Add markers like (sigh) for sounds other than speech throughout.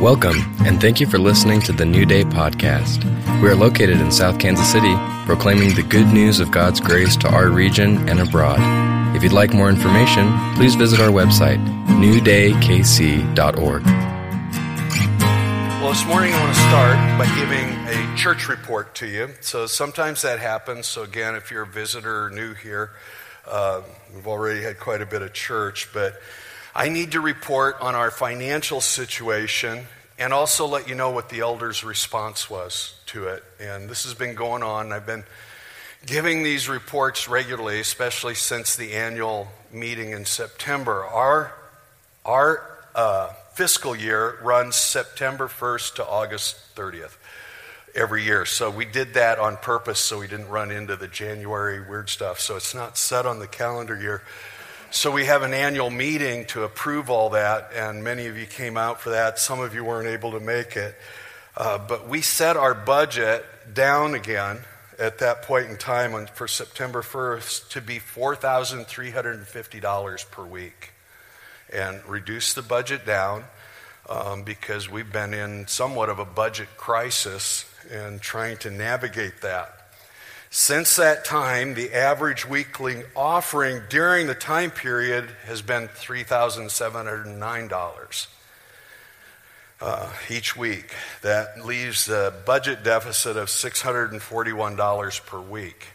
Welcome, and thank you for listening to the New Day podcast. We are located in South Kansas City, proclaiming the good news of God's grace to our region and abroad. If you'd like more information, please visit our website, newdaykc.org. Well, this morning I want to start by giving a church report to you. So sometimes that happens. So, again, if you're a visitor or new here, uh, we've already had quite a bit of church, but I need to report on our financial situation and also let you know what the elders' response was to it. And this has been going on. I've been giving these reports regularly, especially since the annual meeting in September. Our, our uh, fiscal year runs September 1st to August 30th every year. So we did that on purpose so we didn't run into the January weird stuff. So it's not set on the calendar year. So we have an annual meeting to approve all that, and many of you came out for that. Some of you weren't able to make it. Uh, but we set our budget down again at that point in time on, for September 1st to be $4,350 per week and reduce the budget down um, because we've been in somewhat of a budget crisis and trying to navigate that. Since that time, the average weekly offering during the time period has been $3,709 uh, each week. That leaves a budget deficit of $641 per week.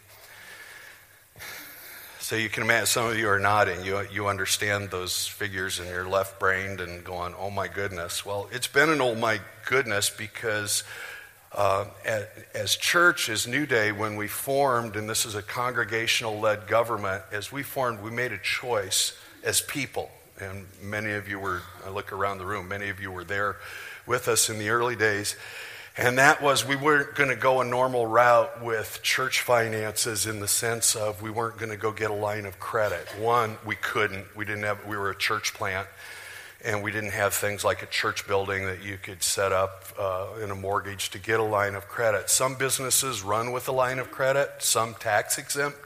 So you can imagine some of you are nodding. You, you understand those figures and you're left brained and going, oh my goodness. Well, it's been an oh my goodness because uh, as church, as New Day, when we formed, and this is a congregational led government, as we formed, we made a choice as people. And many of you were, I look around the room, many of you were there with us in the early days. And that was we weren't going to go a normal route with church finances in the sense of we weren't going to go get a line of credit. One, we couldn't. We didn't have, we were a church plant and we didn't have things like a church building that you could set up uh, in a mortgage to get a line of credit. Some businesses run with a line of credit, some tax exempt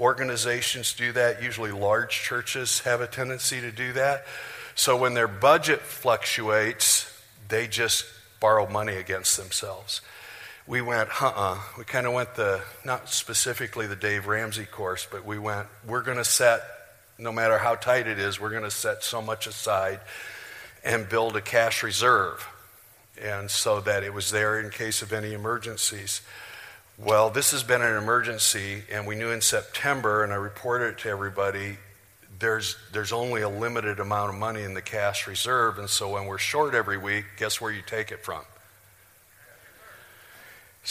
organizations do that. Usually, large churches have a tendency to do that. So, when their budget fluctuates, they just borrow money against themselves. We went, uh uh-uh. uh We kind of went the, not specifically the Dave Ramsey course, but we went, we're going to set no matter how tight it is, we're going to set so much aside and build a cash reserve. And so that it was there in case of any emergencies. Well, this has been an emergency, and we knew in September, and I reported it to everybody, there's, there's only a limited amount of money in the cash reserve. And so when we're short every week, guess where you take it from?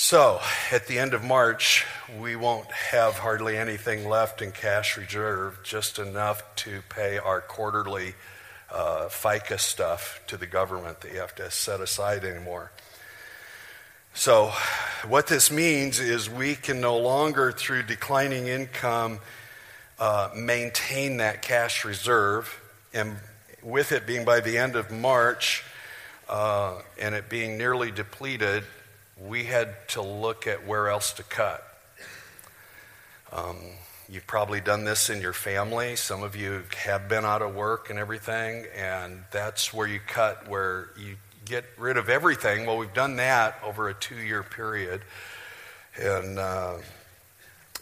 So, at the end of March, we won't have hardly anything left in cash reserve, just enough to pay our quarterly uh, FICA stuff to the government that you have to set aside anymore. So, what this means is we can no longer, through declining income, uh, maintain that cash reserve. And with it being by the end of March uh, and it being nearly depleted, we had to look at where else to cut. Um, you've probably done this in your family. Some of you have been out of work and everything, and that's where you cut, where you get rid of everything. Well, we've done that over a two year period. And uh,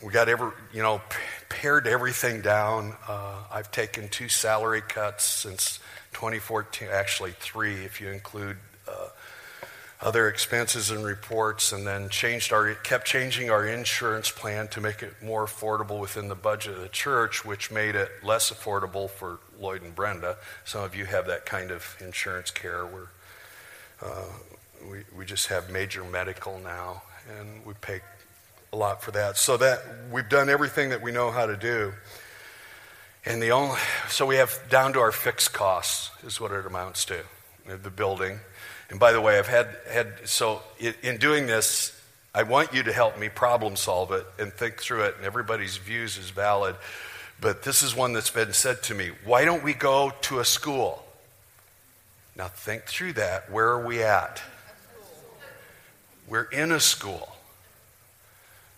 we got every, you know, pared everything down. Uh, I've taken two salary cuts since 2014, actually three if you include uh, other expenses and reports, and then changed our, kept changing our insurance plan to make it more affordable within the budget of the church, which made it less affordable for Lloyd and Brenda. Some of you have that kind of insurance care where uh, we, we just have major medical now, and we pay a lot for that. So that we've done everything that we know how to do. And the only, so we have down to our fixed costs is what it amounts to. The building, and by the way, I've had, had so in doing this, I want you to help me problem solve it and think through it, and everybody's views is valid. But this is one that's been said to me why don't we go to a school? Now think through that. Where are we at? We're in a school.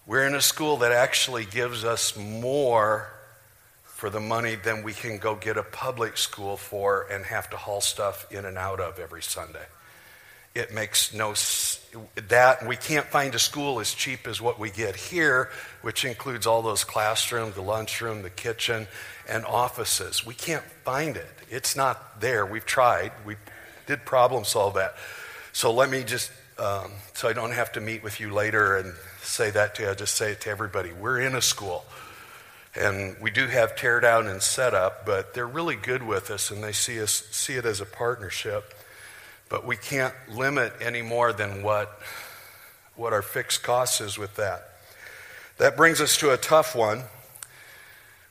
We're in a school that actually gives us more for the money than we can go get a public school for and have to haul stuff in and out of every Sunday. It makes no that we can't find a school as cheap as what we get here, which includes all those classrooms, the lunchroom, the kitchen, and offices. We can't find it. It's not there. We've tried. We did problem solve that. So let me just, um, so I don't have to meet with you later and say that to you. I'll just say it to everybody. We're in a school. And we do have tear down and set up, but they're really good with us and they see us see it as a partnership. But we can't limit any more than what, what our fixed cost is with that. That brings us to a tough one,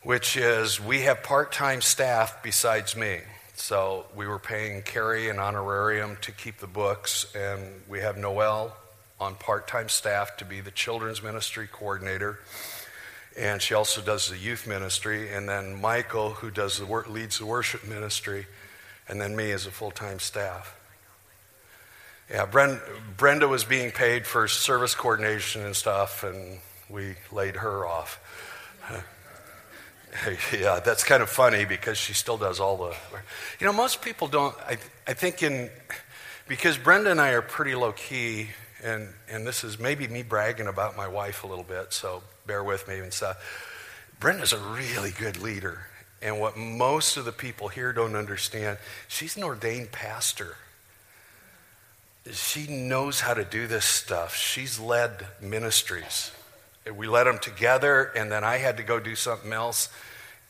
which is we have part time staff besides me. So we were paying Carrie an honorarium to keep the books, and we have Noel on part time staff to be the children's ministry coordinator. And she also does the youth ministry, and then Michael, who does the work, leads the worship ministry, and then me as a full time staff. Yeah, Brenda was being paid for service coordination and stuff, and we laid her off. (laughs) yeah, that's kind of funny because she still does all the. You know, most people don't. I, I think in because Brenda and I are pretty low key, and and this is maybe me bragging about my wife a little bit, so bear with me and stuff. Brenda's a really good leader, and what most of the people here don't understand, she's an ordained pastor she knows how to do this stuff. She's led ministries. We led them together, and then I had to go do something else.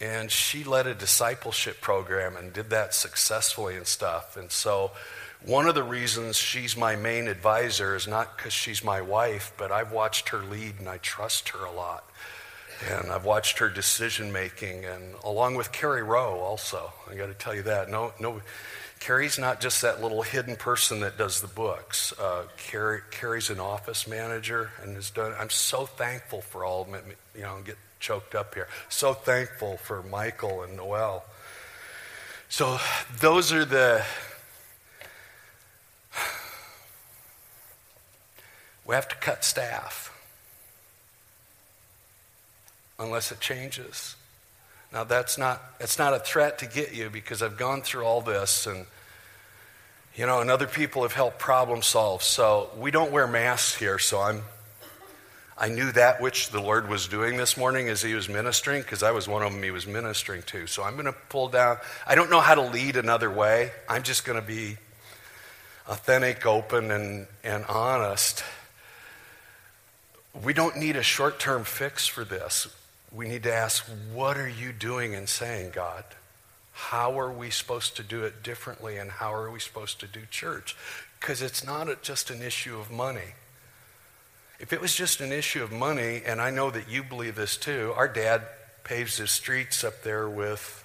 And she led a discipleship program and did that successfully and stuff. And so, one of the reasons she's my main advisor is not because she's my wife, but I've watched her lead and I trust her a lot. And I've watched her decision making, and along with Carrie Rowe, also. I got to tell you that. No, no, Carrie's not just that little hidden person that does the books. Uh, Carrie, Carrie's an office manager and has done. I'm so thankful for all of them. You know, get choked up here. So thankful for Michael and Noel. So those are the. We have to cut staff unless it changes. Now that's not that's not a threat to get you because I've gone through all this and you know, and other people have helped problem solve. So we don't wear masks here, so I'm I knew that which the Lord was doing this morning as he was ministering because I was one of them he was ministering to. So I'm going to pull down I don't know how to lead another way. I'm just going to be authentic, open and and honest. We don't need a short-term fix for this we need to ask, what are you doing and saying, God? How are we supposed to do it differently and how are we supposed to do church? Because it's not just an issue of money. If it was just an issue of money, and I know that you believe this too, our dad paves his streets up there with.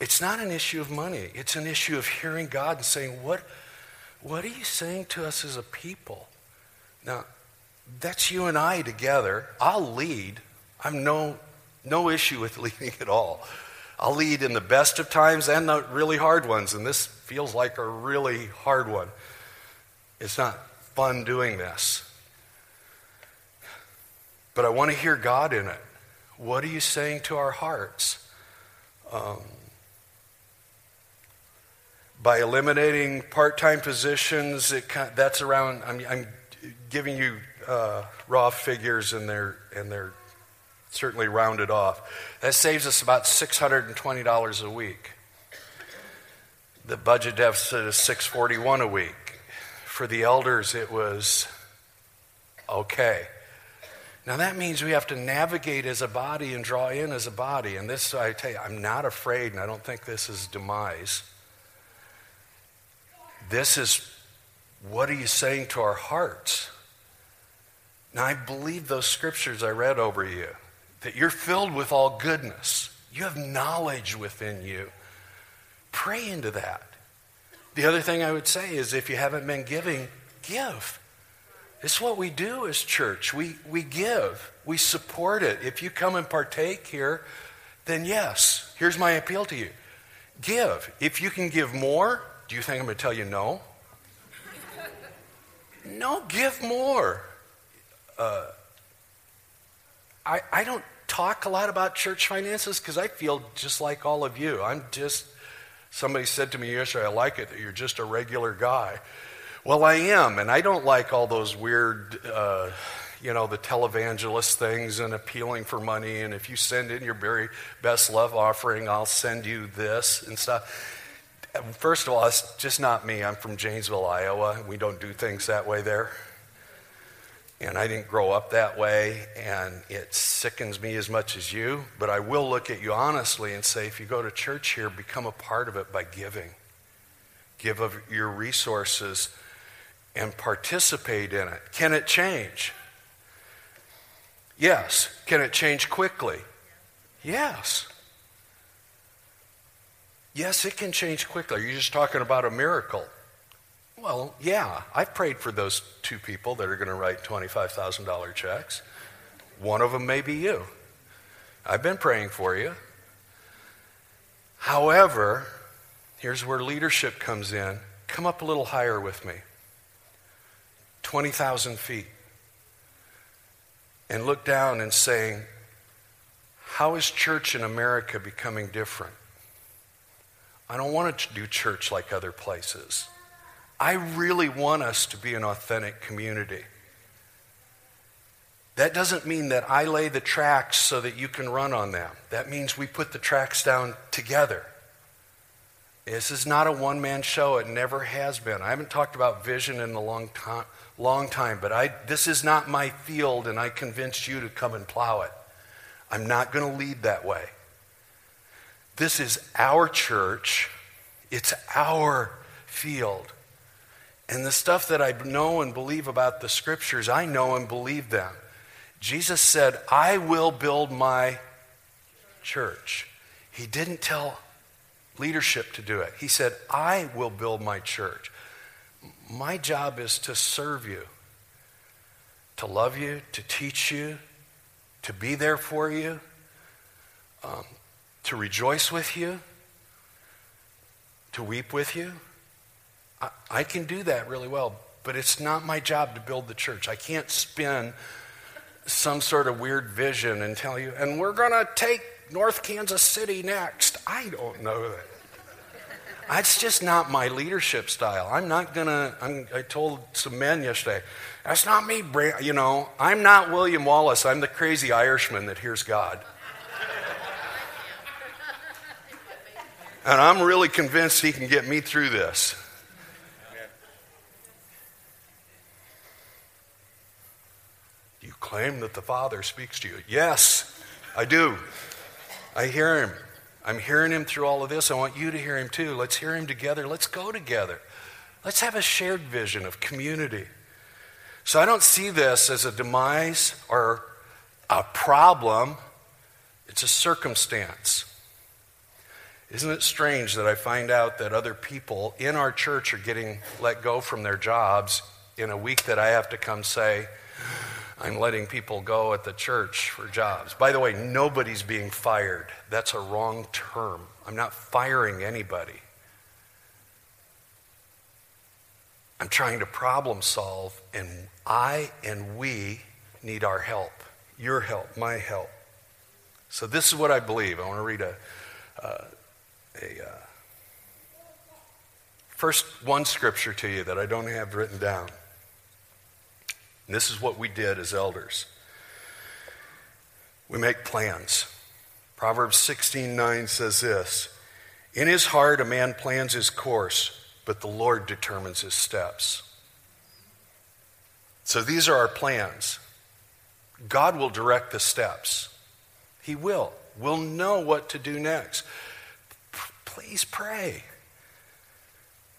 It's not an issue of money. It's an issue of hearing God and saying, What, what are you saying to us as a people? Now, that's you and I together. I'll lead. I'm no, no issue with (laughs) leading at all. I'll lead in the best of times and the really hard ones, and this feels like a really hard one. It's not fun doing this. But I want to hear God in it. What are you saying to our hearts? Um, by eliminating part-time positions, it, that's around. I'm, I'm giving you uh, raw figures, and they're and they're certainly rounded off. That saves us about $620 a week. The budget deficit is 641 a week. For the elders, it was okay. Now that means we have to navigate as a body and draw in as a body. And this, I tell you, I'm not afraid, and I don't think this is demise. This is what are you saying to our hearts? Now, I believe those scriptures I read over you that you're filled with all goodness. You have knowledge within you. Pray into that. The other thing I would say is if you haven't been giving, give. It's what we do as church. We, we give, we support it. If you come and partake here, then yes, here's my appeal to you give. If you can give more, do you think I'm going to tell you no? no, give more. Uh, I, I don't talk a lot about church finances because I feel just like all of you. I'm just, somebody said to me yesterday, I like it that you're just a regular guy. Well, I am, and I don't like all those weird, uh, you know, the televangelist things and appealing for money. And if you send in your very best love offering, I'll send you this and stuff. First of all, it's just not me. I'm from Janesville, Iowa. We don't do things that way there. And I didn't grow up that way, and it sickens me as much as you. But I will look at you honestly and say if you go to church here, become a part of it by giving. Give of your resources and participate in it. Can it change? Yes. Can it change quickly? Yes. Yes, it can change quickly. You're you just talking about a miracle? Well, yeah. I've prayed for those two people that are going to write $25,000 checks. One of them may be you. I've been praying for you. However, here's where leadership comes in. Come up a little higher with me. 20,000 feet and look down and saying, How is church in America becoming different? I don't want to do church like other places. I really want us to be an authentic community. That doesn't mean that I lay the tracks so that you can run on them. That means we put the tracks down together. This is not a one man show. It never has been. I haven't talked about vision in a long time, long time, but I, this is not my field, and I convinced you to come and plow it. I'm not going to lead that way. This is our church, it's our field. And the stuff that I know and believe about the scriptures, I know and believe them. Jesus said, I will build my church. He didn't tell leadership to do it. He said, I will build my church. My job is to serve you, to love you, to teach you, to be there for you, um, to rejoice with you, to weep with you. I, I can do that really well, but it's not my job to build the church. I can't spin some sort of weird vision and tell you, and we're going to take North Kansas City next. I don't know that. That's just not my leadership style. I'm not going to, I told some men yesterday, that's not me, you know, I'm not William Wallace. I'm the crazy Irishman that hears God. and I'm really convinced he can get me through this. Claim that the Father speaks to you. Yes, I do. I hear him. I'm hearing him through all of this. I want you to hear him too. Let's hear him together. Let's go together. Let's have a shared vision of community. So I don't see this as a demise or a problem, it's a circumstance. Isn't it strange that I find out that other people in our church are getting let go from their jobs in a week that I have to come say, I'm letting people go at the church for jobs. By the way, nobody's being fired. That's a wrong term. I'm not firing anybody. I'm trying to problem solve, and I and we need our help. Your help, my help. So, this is what I believe. I want to read a, uh, a uh, first one scripture to you that I don't have written down. And this is what we did as elders. We make plans. Proverbs 16:9 says this, "In his heart a man plans his course, but the Lord determines his steps." So these are our plans. God will direct the steps. He will. We'll know what to do next. P- please pray.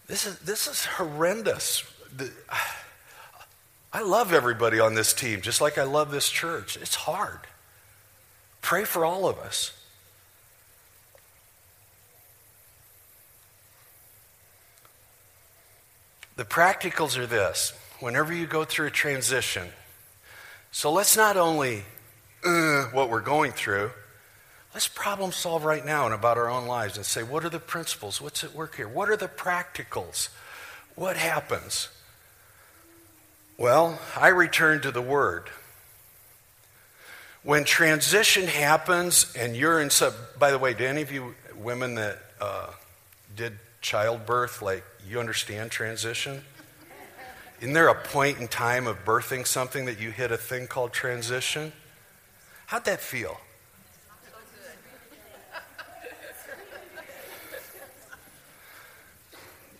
This is, this is horrendous. The, I love everybody on this team, just like I love this church. It's hard. Pray for all of us. The practicals are this whenever you go through a transition, so let's not only uh, what we're going through, let's problem solve right now and about our own lives and say, what are the principles? What's at work here? What are the practicals? What happens? Well, I return to the Word. When transition happens and you're in sub, by the way, do any of you women that uh, did childbirth, like, you understand transition? Isn't there a point in time of birthing something that you hit a thing called transition? How'd that feel?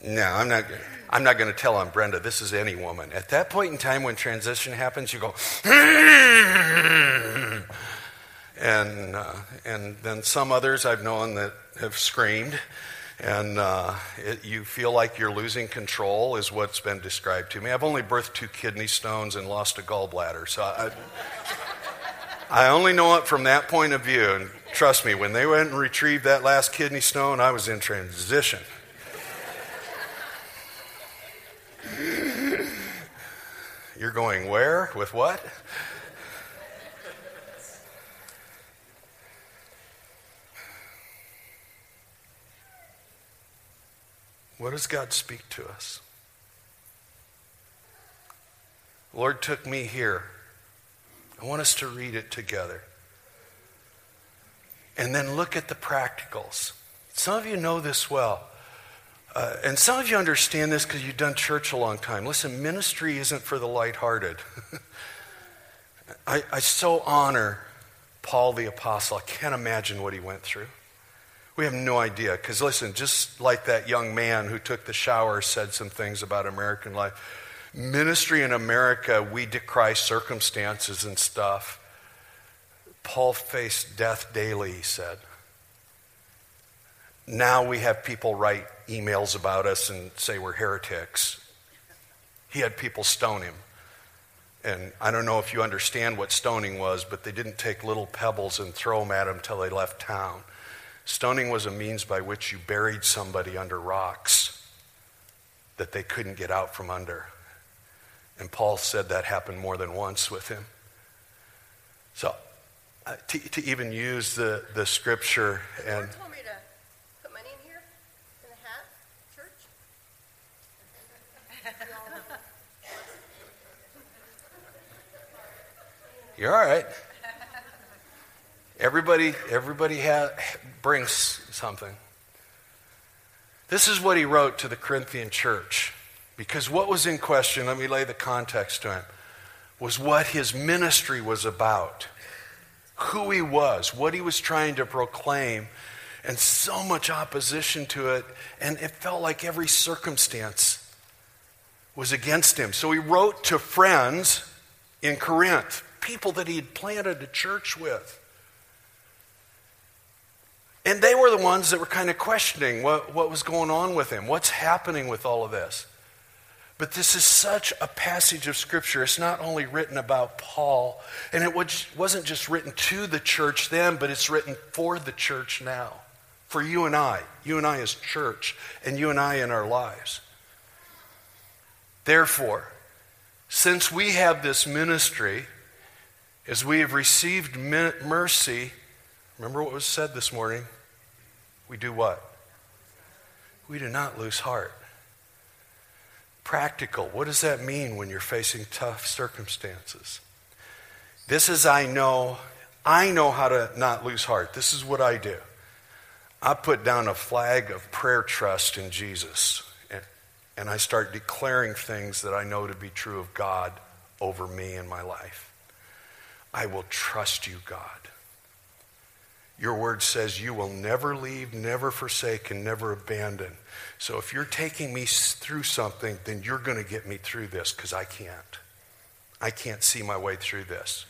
No, I'm not. I'm not going to tell on Brenda. This is any woman. At that point in time when transition happens, you go, (laughs) and uh, and then some others I've known that have screamed, and uh, it, you feel like you're losing control, is what's been described to me. I've only birthed two kidney stones and lost a gallbladder, so I, I only know it from that point of view. And trust me, when they went and retrieved that last kidney stone, I was in transition. You're going where? With what? What does God speak to us? Lord took me here. I want us to read it together. And then look at the practicals. Some of you know this well. Uh, and some of you understand this because you've done church a long time. Listen, ministry isn't for the lighthearted. (laughs) I, I so honor Paul the Apostle. I can't imagine what he went through. We have no idea. Because listen, just like that young man who took the shower said some things about American life, ministry in America, we decry circumstances and stuff. Paul faced death daily, he said. Now we have people write emails about us and say we're heretics. He had people stone him. And I don't know if you understand what stoning was, but they didn't take little pebbles and throw them at him until they left town. Stoning was a means by which you buried somebody under rocks that they couldn't get out from under. And Paul said that happened more than once with him. So, uh, to, to even use the, the scripture and. You're all right. Everybody, everybody ha- brings something. This is what he wrote to the Corinthian church. Because what was in question, let me lay the context to him, was what his ministry was about, who he was, what he was trying to proclaim, and so much opposition to it. And it felt like every circumstance was against him. So he wrote to friends in Corinth people that he had planted a church with. And they were the ones that were kind of questioning what, what was going on with him. What's happening with all of this? But this is such a passage of Scripture. It's not only written about Paul, and it wasn't just written to the church then, but it's written for the church now. For you and I, you and I as church, and you and I in our lives. Therefore, since we have this ministry, as we have received mercy, remember what was said this morning? We do what? We do not lose heart. Practical. What does that mean when you're facing tough circumstances? This is, I know, I know how to not lose heart. This is what I do. I put down a flag of prayer trust in Jesus, and, and I start declaring things that I know to be true of God over me in my life. I will trust you, God. Your word says you will never leave, never forsake, and never abandon. So if you're taking me through something, then you're going to get me through this because I can't. I can't see my way through this.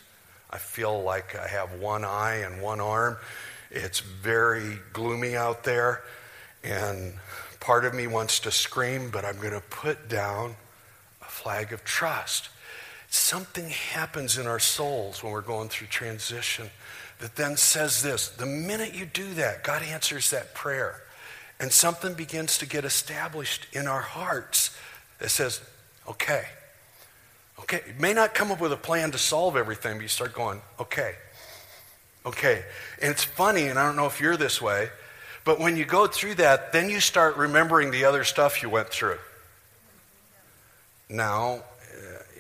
I feel like I have one eye and one arm. It's very gloomy out there. And part of me wants to scream, but I'm going to put down a flag of trust. Something happens in our souls when we're going through transition that then says this the minute you do that, God answers that prayer. And something begins to get established in our hearts that says, okay, okay. You may not come up with a plan to solve everything, but you start going, okay, okay. And it's funny, and I don't know if you're this way, but when you go through that, then you start remembering the other stuff you went through. Now,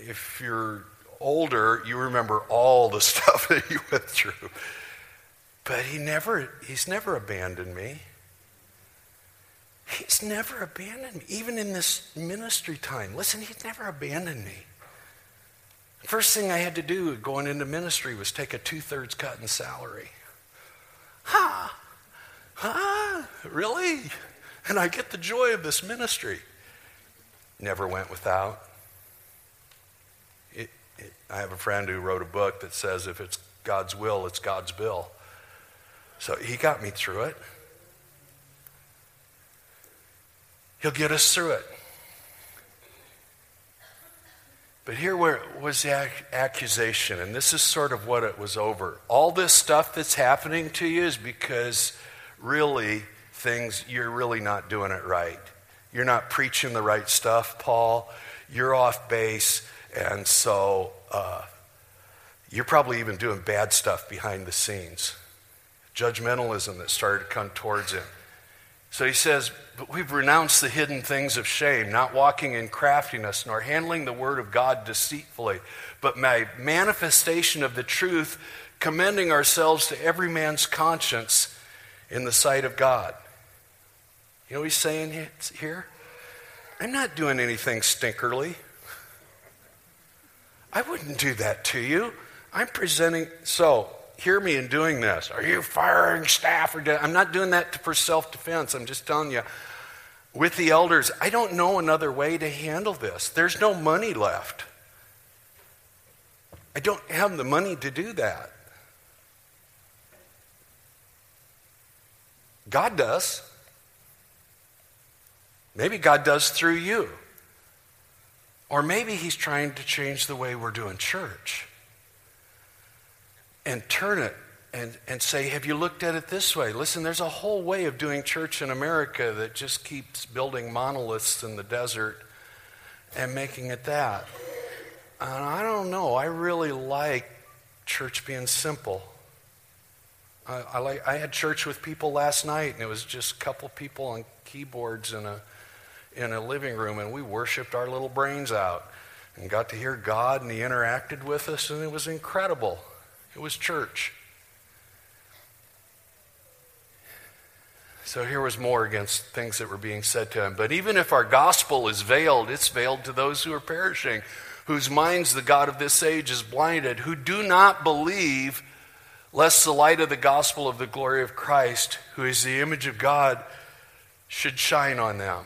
if you're older, you remember all the (laughs) stuff that you went through. But he never, he's never abandoned me. He's never abandoned me, even in this ministry time. Listen, He's never abandoned me. First thing I had to do going into ministry was take a two thirds cut in salary. Ha! Ha! Really? And I get the joy of this ministry. Never went without. I have a friend who wrote a book that says if it's God's will, it's God's bill. So he got me through it. He'll get us through it. But here was the accusation, and this is sort of what it was over. All this stuff that's happening to you is because really things, you're really not doing it right. You're not preaching the right stuff, Paul. You're off base, and so uh, you're probably even doing bad stuff behind the scenes. Judgmentalism that started to come towards him. So he says, But we've renounced the hidden things of shame, not walking in craftiness, nor handling the word of God deceitfully, but my manifestation of the truth, commending ourselves to every man's conscience in the sight of God. You know what he's saying here? I'm not doing anything stinkerly. I wouldn't do that to you. I'm presenting. So, hear me in doing this. Are you firing staff? Or I'm not doing that for self defense. I'm just telling you, with the elders, I don't know another way to handle this. There's no money left. I don't have the money to do that. God does. Maybe God does through you. Or maybe He's trying to change the way we're doing church and turn it and, and say, Have you looked at it this way? Listen, there's a whole way of doing church in America that just keeps building monoliths in the desert and making it that. And I don't know. I really like church being simple. I, I, like, I had church with people last night, and it was just a couple people on keyboards and a, in a living room, and we worshiped our little brains out and got to hear God, and He interacted with us, and it was incredible. It was church. So here was more against things that were being said to him. But even if our gospel is veiled, it's veiled to those who are perishing, whose minds the God of this age is blinded, who do not believe, lest the light of the gospel of the glory of Christ, who is the image of God, should shine on them.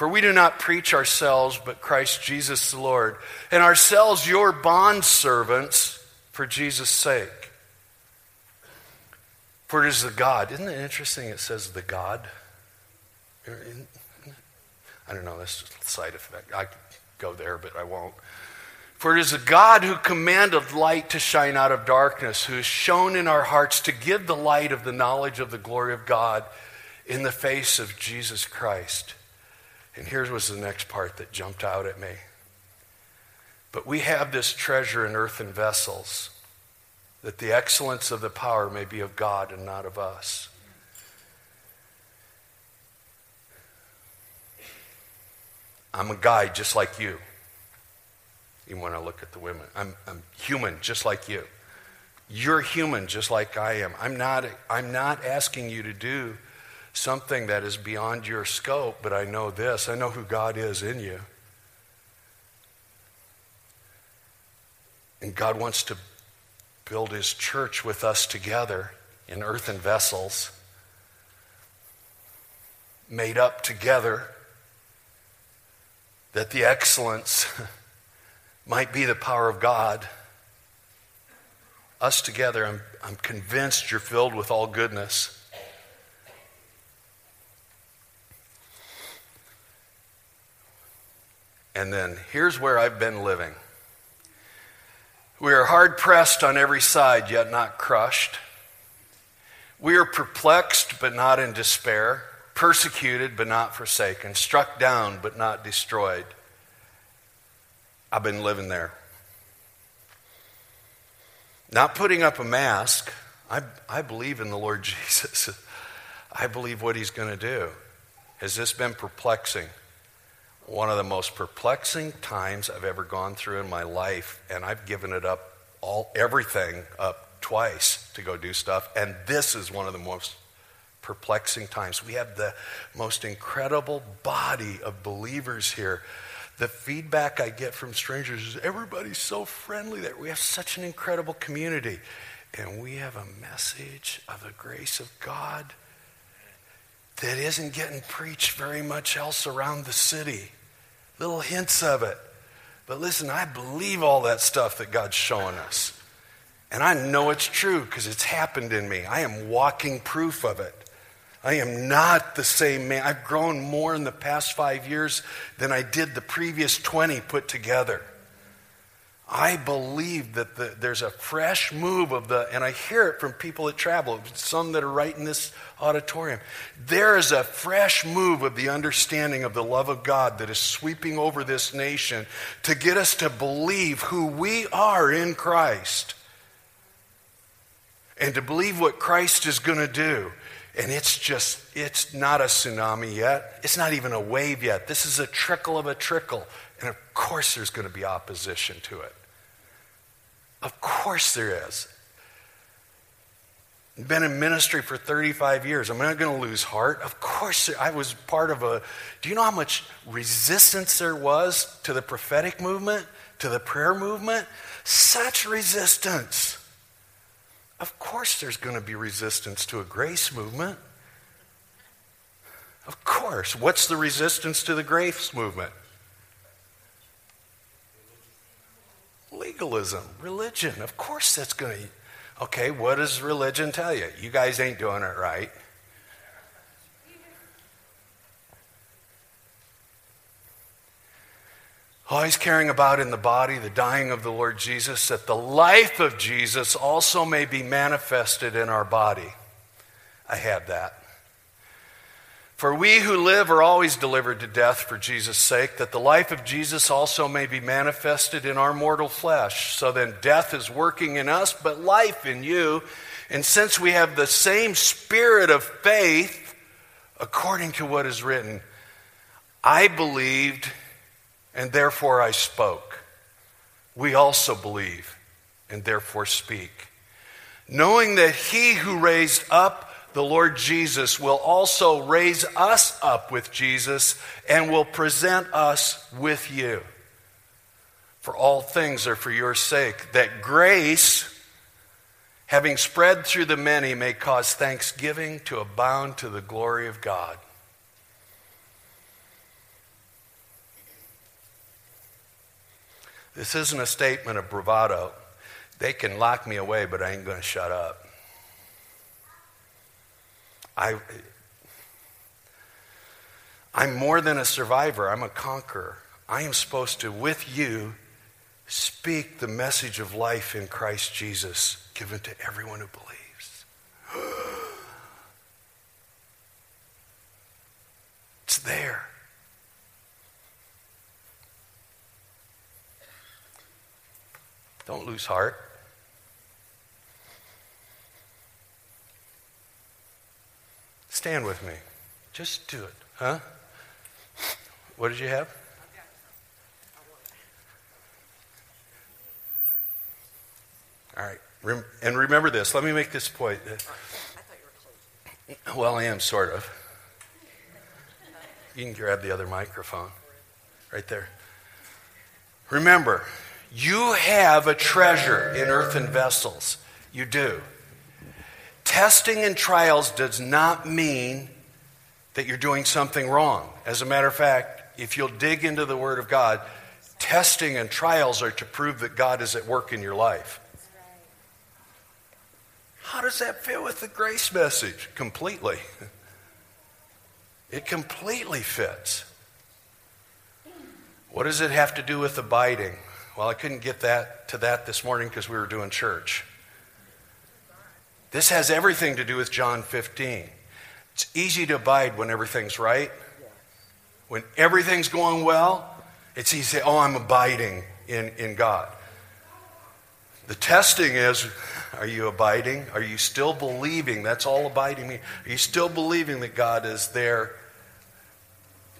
For we do not preach ourselves, but Christ Jesus the Lord, and ourselves your bondservants for Jesus' sake. For it is the God. Isn't it interesting it says the God? I don't know, that's just a side effect. I could go there, but I won't. For it is a God who commanded light to shine out of darkness, who has shown in our hearts to give the light of the knowledge of the glory of God in the face of Jesus Christ. And here was the next part that jumped out at me. But we have this treasure in earthen vessels, that the excellence of the power may be of God and not of us. I'm a guy just like you. Even when I look at the women, I'm, I'm human just like you. You're human just like I am. I'm not, I'm not asking you to do something that is beyond your scope, but I know this I know who God is in you. And God wants to build his church with us together in earthen vessels, made up together, that the excellence (laughs) might be the power of God. Us together, I'm, I'm convinced you're filled with all goodness. And then here's where I've been living. We are hard pressed on every side, yet not crushed. We are perplexed, but not in despair, persecuted, but not forsaken, struck down, but not destroyed. I've been living there. Not putting up a mask. I, I believe in the Lord (laughs) Jesus. I believe what he's going to do. Has this been perplexing? One of the most perplexing times I've ever gone through in my life, and I've given it up all everything up twice to go do stuff, and this is one of the most perplexing times. We have the most incredible body of believers here. The feedback I get from strangers is everybody's so friendly that we have such an incredible community. And we have a message of the grace of God that isn't getting preached very much else around the city. Little hints of it. But listen, I believe all that stuff that God's showing us. And I know it's true because it's happened in me. I am walking proof of it. I am not the same man. I've grown more in the past five years than I did the previous 20 put together. I believe that the, there's a fresh move of the, and I hear it from people that travel, some that are right in this auditorium. There is a fresh move of the understanding of the love of God that is sweeping over this nation to get us to believe who we are in Christ and to believe what Christ is going to do. And it's just, it's not a tsunami yet. It's not even a wave yet. This is a trickle of a trickle. And of course, there's going to be opposition to it. Of course, there is. Been in ministry for 35 years. I'm not going to lose heart. Of course, I was part of a. Do you know how much resistance there was to the prophetic movement, to the prayer movement? Such resistance. Of course, there's going to be resistance to a grace movement. Of course. What's the resistance to the grace movement? Legalism, religion. Of course, that's going to. Okay, what does religion tell you? You guys ain't doing it right. Always caring about in the body the dying of the Lord Jesus, that the life of Jesus also may be manifested in our body. I had that. For we who live are always delivered to death for Jesus' sake, that the life of Jesus also may be manifested in our mortal flesh. So then death is working in us, but life in you. And since we have the same spirit of faith, according to what is written, I believed and therefore I spoke. We also believe and therefore speak. Knowing that he who raised up the Lord Jesus will also raise us up with Jesus and will present us with you. For all things are for your sake, that grace, having spread through the many, may cause thanksgiving to abound to the glory of God. This isn't a statement of bravado. They can lock me away, but I ain't going to shut up. I, I'm more than a survivor, I'm a conqueror. I am supposed to, with you, speak the message of life in Christ Jesus given to everyone who believes. (gasps) it's there. Don't lose heart. Stand with me. Just do it. Huh? What did you have? All right. And remember this. Let me make this point. Well, I am sort of. You can grab the other microphone right there. Remember, you have a treasure in earthen vessels. You do. Testing and trials does not mean that you're doing something wrong. As a matter of fact, if you'll dig into the Word of God, testing and trials are to prove that God is at work in your life. How does that fit with the grace message? Completely. It completely fits. What does it have to do with abiding? Well, I couldn't get that to that this morning because we were doing church. This has everything to do with John 15. It's easy to abide when everything's right. When everything's going well, it's easy to say, Oh, I'm abiding in, in God. The testing is are you abiding? Are you still believing? That's all abiding means. Are you still believing that God is there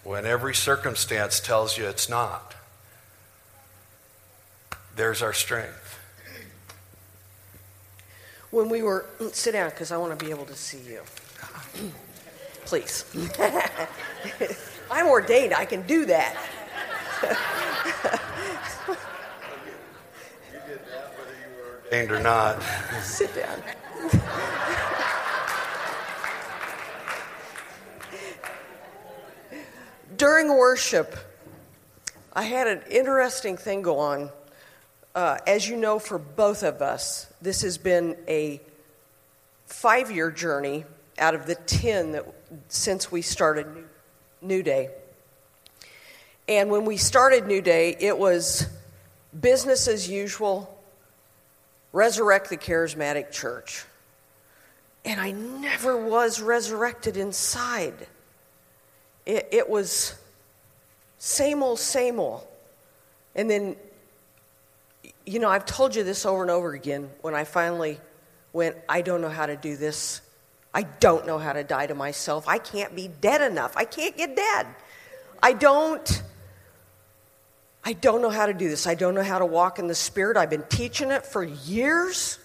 when every circumstance tells you it's not? There's our strength. When we were, mm, sit down because I want to be able to see you. (clears throat) Please. (laughs) I'm ordained, I can do that. You did that whether you were ordained or not. Sit down. (laughs) During worship, I had an interesting thing go on. Uh, as you know, for both of us, this has been a five year journey out of the 10 that since we started New Day. And when we started New Day, it was business as usual, resurrect the charismatic church. And I never was resurrected inside. It, it was same old, same old. And then, you know, I've told you this over and over again when I finally went, I don't know how to do this. I don't know how to die to myself. I can't be dead enough. I can't get dead. I don't. I don't know how to do this. I don't know how to walk in the Spirit. I've been teaching it for years.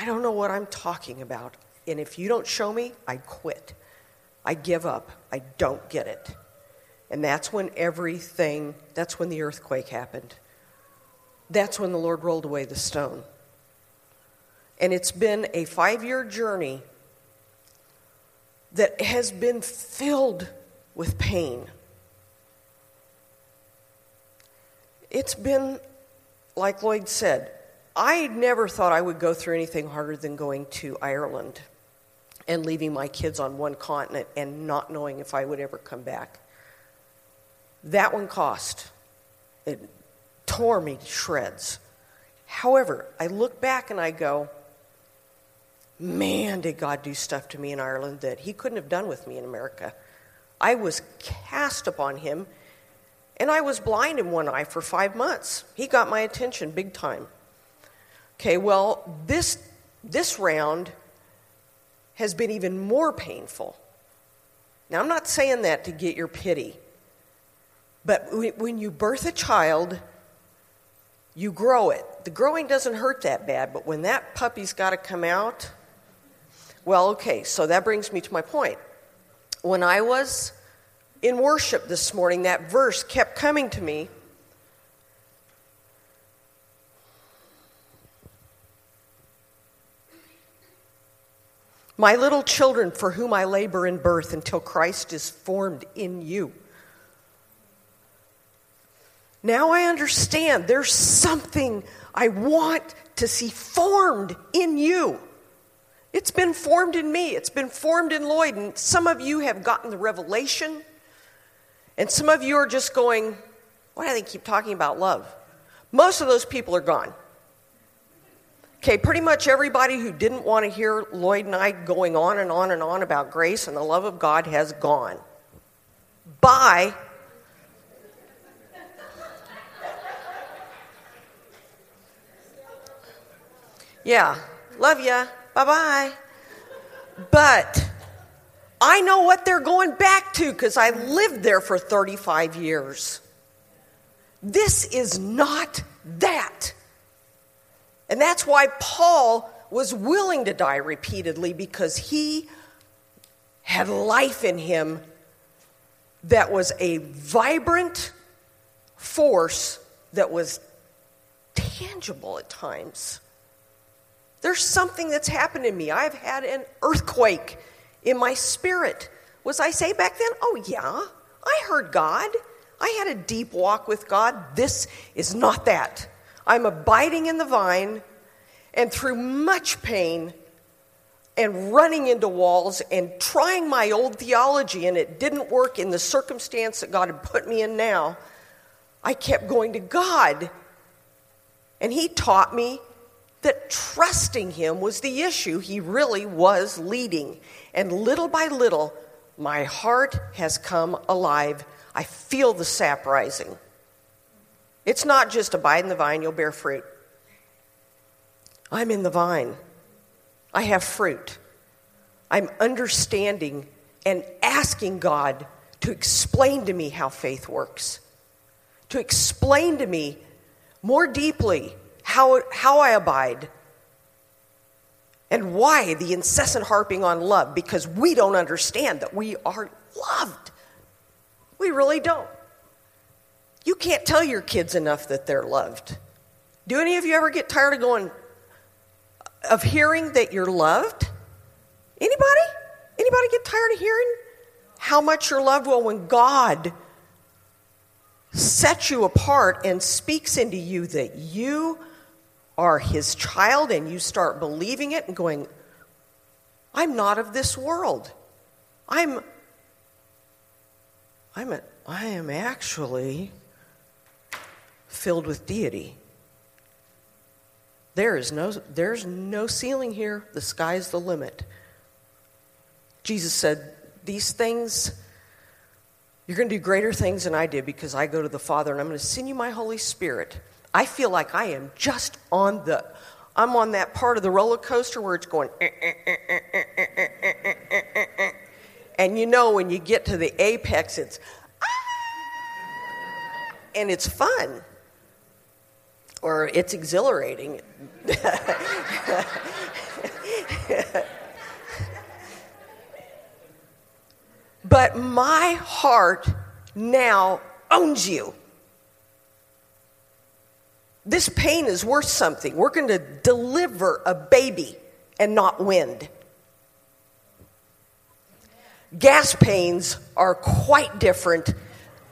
I don't know what I'm talking about. And if you don't show me, I quit. I give up. I don't get it. And that's when everything, that's when the earthquake happened. That's when the Lord rolled away the stone. And it's been a five year journey that has been filled with pain. It's been, like Lloyd said, I never thought I would go through anything harder than going to Ireland and leaving my kids on one continent and not knowing if I would ever come back. That one cost. It tore me to shreds. However, I look back and I go, man, did God do stuff to me in Ireland that He couldn't have done with me in America. I was cast upon Him, and I was blind in one eye for five months. He got my attention big time. Okay, well, this, this round has been even more painful. Now, I'm not saying that to get your pity, but when you birth a child, you grow it. The growing doesn't hurt that bad, but when that puppy's got to come out, well, okay, so that brings me to my point. When I was in worship this morning, that verse kept coming to me. My little children, for whom I labor in birth until Christ is formed in you. Now I understand there's something I want to see formed in you. It's been formed in me, it's been formed in Lloyd, and some of you have gotten the revelation, and some of you are just going, Why do they keep talking about love? Most of those people are gone. Okay, pretty much everybody who didn't want to hear Lloyd and I going on and on and on about grace and the love of God has gone. Bye. Yeah, love ya. Bye bye. But I know what they're going back to because I lived there for 35 years. This is not that. And that's why Paul was willing to die repeatedly because he had life in him that was a vibrant force that was tangible at times. There's something that's happened in me. I've had an earthquake in my spirit. Was I say back then? Oh, yeah. I heard God. I had a deep walk with God. This is not that. I'm abiding in the vine, and through much pain and running into walls and trying my old theology, and it didn't work in the circumstance that God had put me in now, I kept going to God. And He taught me that trusting him was the issue he really was leading. And little by little, my heart has come alive. I feel the sap rising. It's not just abide in the vine, you'll bear fruit. I'm in the vine. I have fruit. I'm understanding and asking God to explain to me how faith works, to explain to me more deeply how, how I abide, And why the incessant harping on love? Because we don't understand that we are loved. We really don't. You can't tell your kids enough that they're loved. Do any of you ever get tired of going, of hearing that you're loved? Anybody? Anybody get tired of hearing how much you're loved? Well, when God sets you apart and speaks into you that you are his child and you start believing it and going, I'm not of this world. I'm I'm a, I am actually filled with deity. There is no there's no ceiling here. The sky's the limit. Jesus said, These things you're going to do greater things than I did because I go to the Father and I'm going to send you my Holy Spirit. I feel like I am just on the, I'm on that part of the roller coaster where it's going, and you know when you get to the apex, it's, and it's fun or it's exhilarating. But my heart now owns you. This pain is worth something. We're going to deliver a baby and not wind. Gas pains are quite different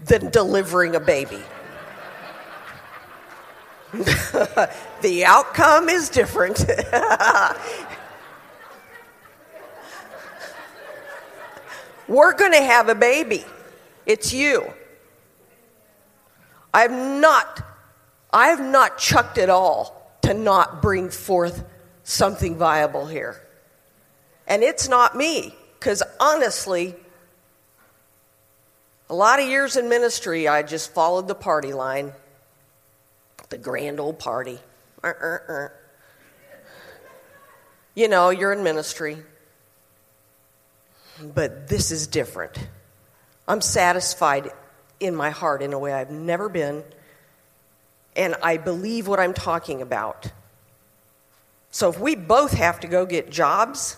than delivering a baby. (laughs) the outcome is different. (laughs) We're going to have a baby. It's you. I have not I have not chucked it all to not bring forth something viable here. And it's not me cuz honestly a lot of years in ministry I just followed the party line. The grand old party. Uh-uh-uh. You know, you're in ministry but this is different. I'm satisfied in my heart in a way I've never been, and I believe what I'm talking about. So if we both have to go get jobs,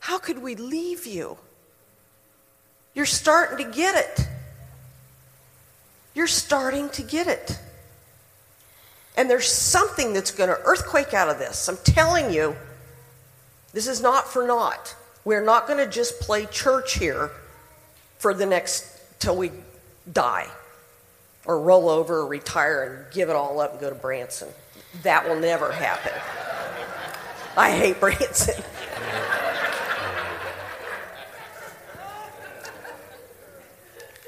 how could we leave you? You're starting to get it. You're starting to get it. And there's something that's going to earthquake out of this. I'm telling you, this is not for naught. We're not going to just play church here for the next, till we die or roll over or retire and give it all up and go to Branson. That will never happen. I hate (laughs) Branson.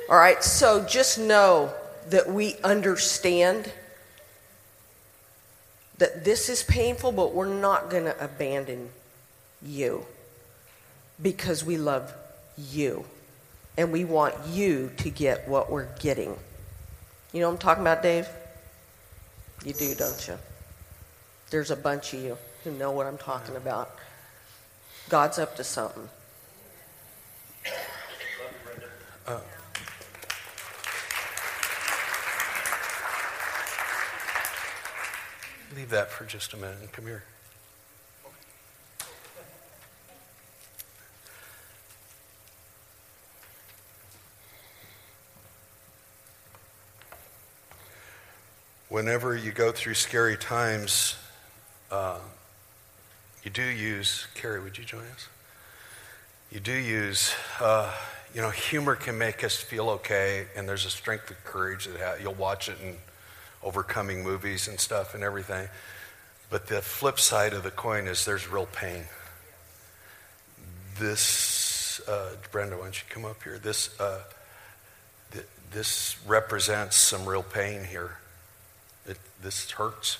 All right, so just know that we understand that this is painful, but we're not going to abandon you because we love you and we want you to get what we're getting. You know what I'm talking about, Dave? You do, don't you? There's a bunch of you who know what I'm talking about. God's up to something. Uh, leave that for just a minute and come here. Whenever you go through scary times, uh, you do use, Carrie, would you join us? You do use, uh, you know, humor can make us feel okay, and there's a strength of courage that you'll watch it in overcoming movies and stuff and everything. But the flip side of the coin is there's real pain. This, uh, Brenda, why don't you come up here? This, uh, th- this represents some real pain here. It, this hurts.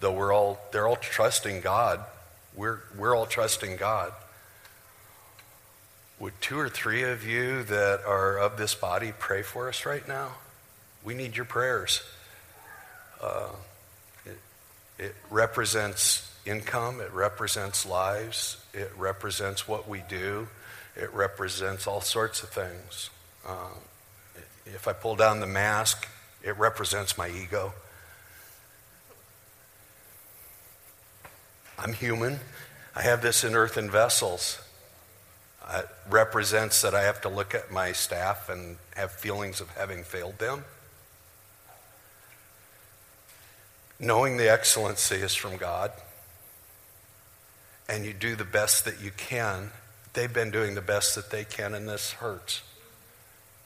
Though we're all, they're all trusting God. We're, we're all trusting God. Would two or three of you that are of this body pray for us right now? We need your prayers. Uh, it, it represents income, it represents lives, it represents what we do, it represents all sorts of things. Uh, if I pull down the mask, it represents my ego. I'm human. I have this in earthen vessels. It represents that I have to look at my staff and have feelings of having failed them. Knowing the excellency is from God, and you do the best that you can. They've been doing the best that they can, and this hurts.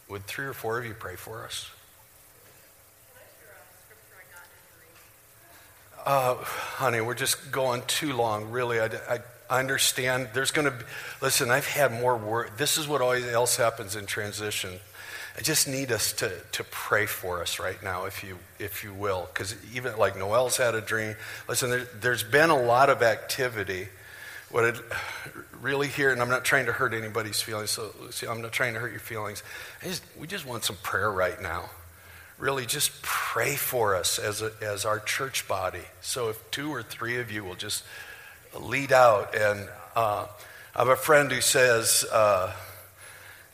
Would three or four of you pray for us? Uh, honey, we're just going too long. Really, I, I, I understand. There's going to be, listen, I've had more work. This is what always else happens in transition. I just need us to, to pray for us right now, if you, if you will. Because even like Noel's had a dream. Listen, there, there's been a lot of activity. What it really here, and I'm not trying to hurt anybody's feelings, so see, I'm not trying to hurt your feelings. Just, we just want some prayer right now really just pray for us as, a, as our church body. So if two or three of you will just lead out. And uh, I have a friend who says uh,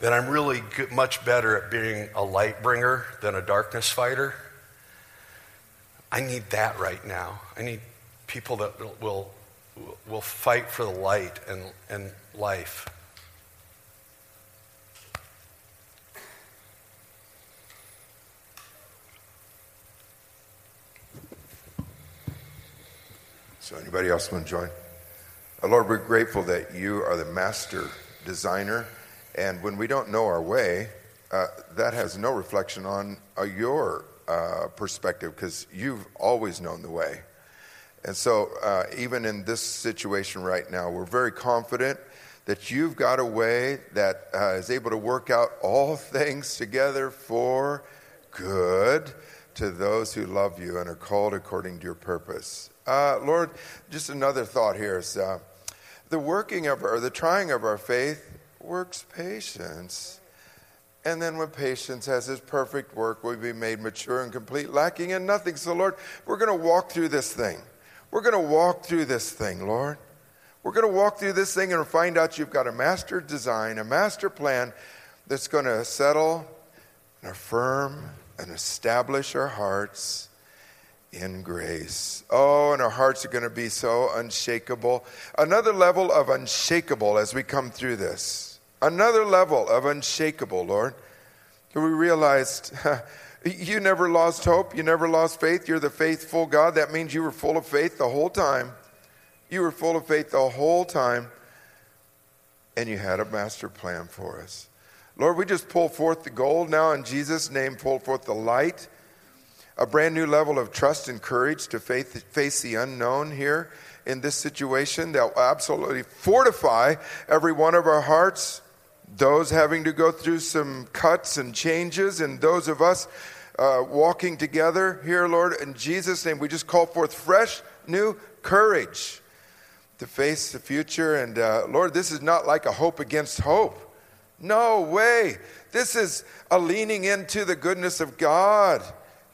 that I'm really good, much better at being a light bringer than a darkness fighter. I need that right now. I need people that will, will, will fight for the light and, and life. So, anybody else want to join? Lord, we're grateful that you are the master designer. And when we don't know our way, uh, that has no reflection on uh, your uh, perspective because you've always known the way. And so, uh, even in this situation right now, we're very confident that you've got a way that uh, is able to work out all (laughs) things together for good to those who love you and are called according to your purpose. Uh, Lord, just another thought here is uh, the working of our, the trying of our faith works patience. And then when patience has its perfect work, we'll be made mature and complete, lacking in nothing. So, Lord, we're going to walk through this thing. We're going to walk through this thing, Lord. We're going to walk through this thing and find out you've got a master design, a master plan that's going to settle and affirm and establish our hearts in grace. Oh, and our hearts are going to be so unshakable. Another level of unshakable as we come through this. Another level of unshakable, Lord. We realized (laughs) you never lost hope, you never lost faith. You're the faithful God. That means you were full of faith the whole time. You were full of faith the whole time, and you had a master plan for us. Lord, we just pull forth the gold now in Jesus' name, pull forth the light a brand new level of trust and courage to faith, face the unknown here in this situation that will absolutely fortify every one of our hearts. Those having to go through some cuts and changes, and those of us uh, walking together here, Lord, in Jesus' name, we just call forth fresh, new courage to face the future. And uh, Lord, this is not like a hope against hope. No way. This is a leaning into the goodness of God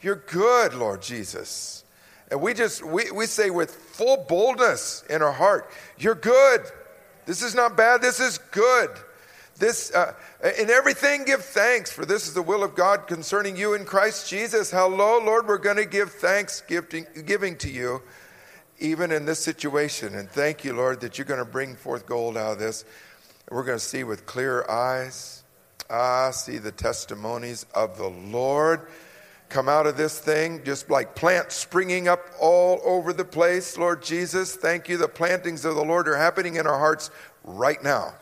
you're good, Lord Jesus. And we just, we, we say with full boldness in our heart, You're good. This is not bad, this is good. This, uh, in everything, give thanks, for this is the will of God concerning you in Christ Jesus. Hello, Lord, we're going to give thanks giving, giving to you, even in this situation. And thank you, Lord, that you're going to bring forth gold out of this. we're going to see with clear eyes. Ah, see the testimonies of the Lord come out of this thing just like plants springing up all over the place. Lord Jesus, thank you. The plantings of the Lord are happening in our hearts right now.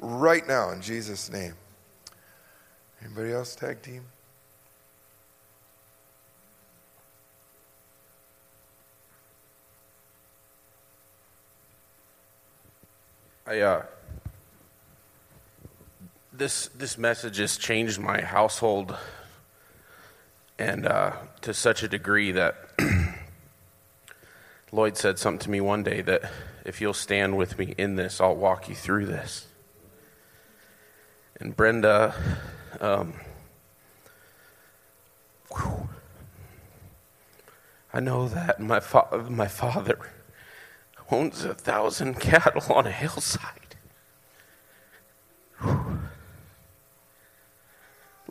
Right now, in Jesus' name. Anybody else tag team? I uh, this this message has changed my household and uh, to such a degree that (clears throat) Lloyd said something to me one day that if you'll stand with me in this, I'll walk you through this. And Brenda, um, I know that my, fa- my father (laughs) owns a thousand cattle on a hillside.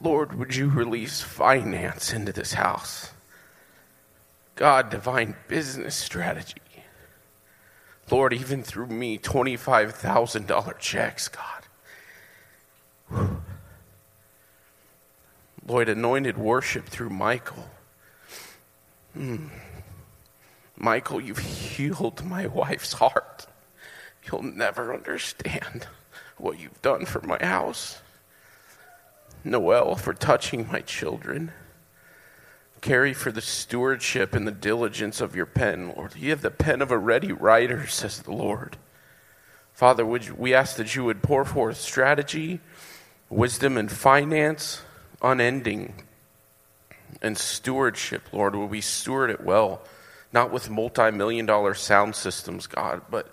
Lord, would you release finance into this house? God, divine business strategy. Lord, even through me, $25,000 checks, God. Lord, anointed worship through Michael. Mm. Michael, you've healed my wife's heart. You'll never understand what you've done for my house. Noel, for touching my children. Carrie, for the stewardship and the diligence of your pen, Lord. You have the pen of a ready writer, says the Lord. Father, you, we ask that you would pour forth strategy, wisdom, and finance, unending, and stewardship, Lord. Will we steward it well, not with multi million dollar sound systems, God, but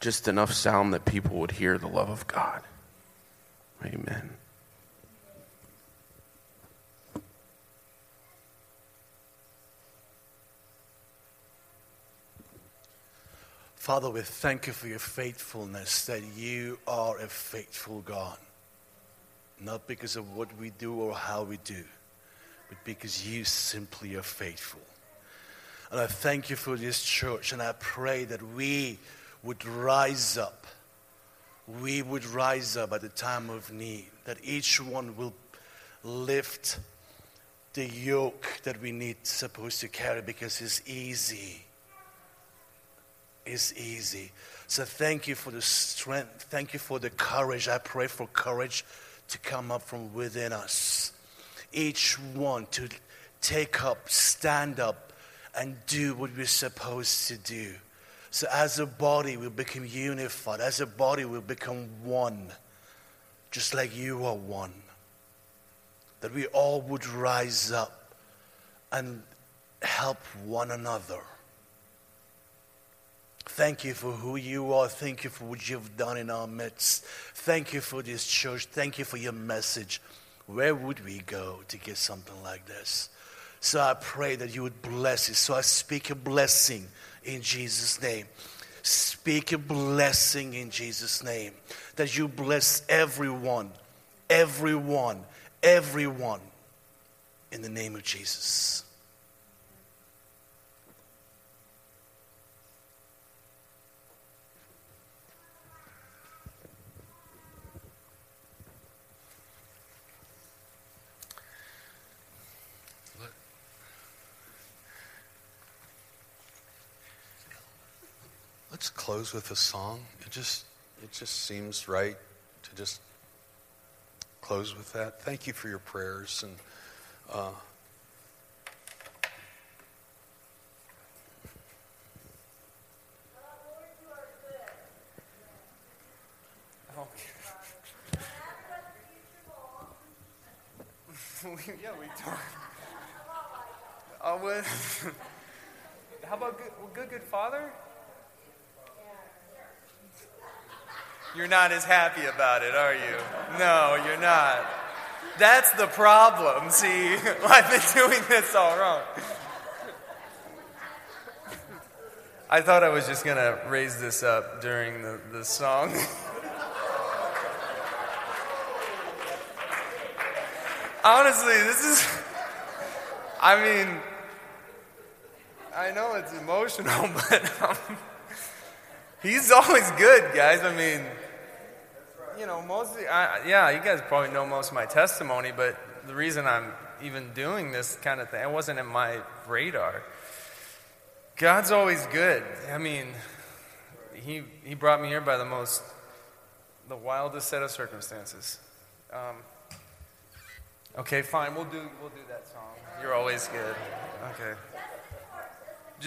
just enough sound that people would hear the love of God. Amen. Father, we thank you for your faithfulness, that you are a faithful God. Not because of what we do or how we do, but because you simply are faithful. And I thank you for this church, and I pray that we would rise up. We would rise up at the time of need, that each one will lift the yoke that we need supposed to carry because it's easy is easy. So thank you for the strength. Thank you for the courage. I pray for courage to come up from within us. Each one to take up, stand up, and do what we're supposed to do. So as a body, we become unified. As a body, we become one, just like you are one. That we all would rise up and help one another Thank you for who you are. Thank you for what you've done in our midst. Thank you for this church. Thank you for your message. Where would we go to get something like this? So I pray that you would bless it. So I speak a blessing in Jesus' name. Speak a blessing in Jesus' name. That you bless everyone, everyone, everyone in the name of Jesus. Let's close with a song. It just it just seems right to just close with that. Thank you for your prayers and. Uh, yeah, we talk. Uh, with, how about good, good, good father? You're not as happy about it, are you? No, you're not. That's the problem. See, (laughs) I've been doing this all wrong. I thought I was just going to raise this up during the, the song. (laughs) Honestly, this is. I mean, I know it's emotional, (laughs) but um, he's always good, guys. I mean, you know, mostly, I, yeah, you guys probably know most of my testimony, but the reason I'm even doing this kind of thing, it wasn't in my radar. God's always good. I mean, he, he brought me here by the most, the wildest set of circumstances. Um, okay, fine, we'll do, we'll do that song. You're always good. Okay.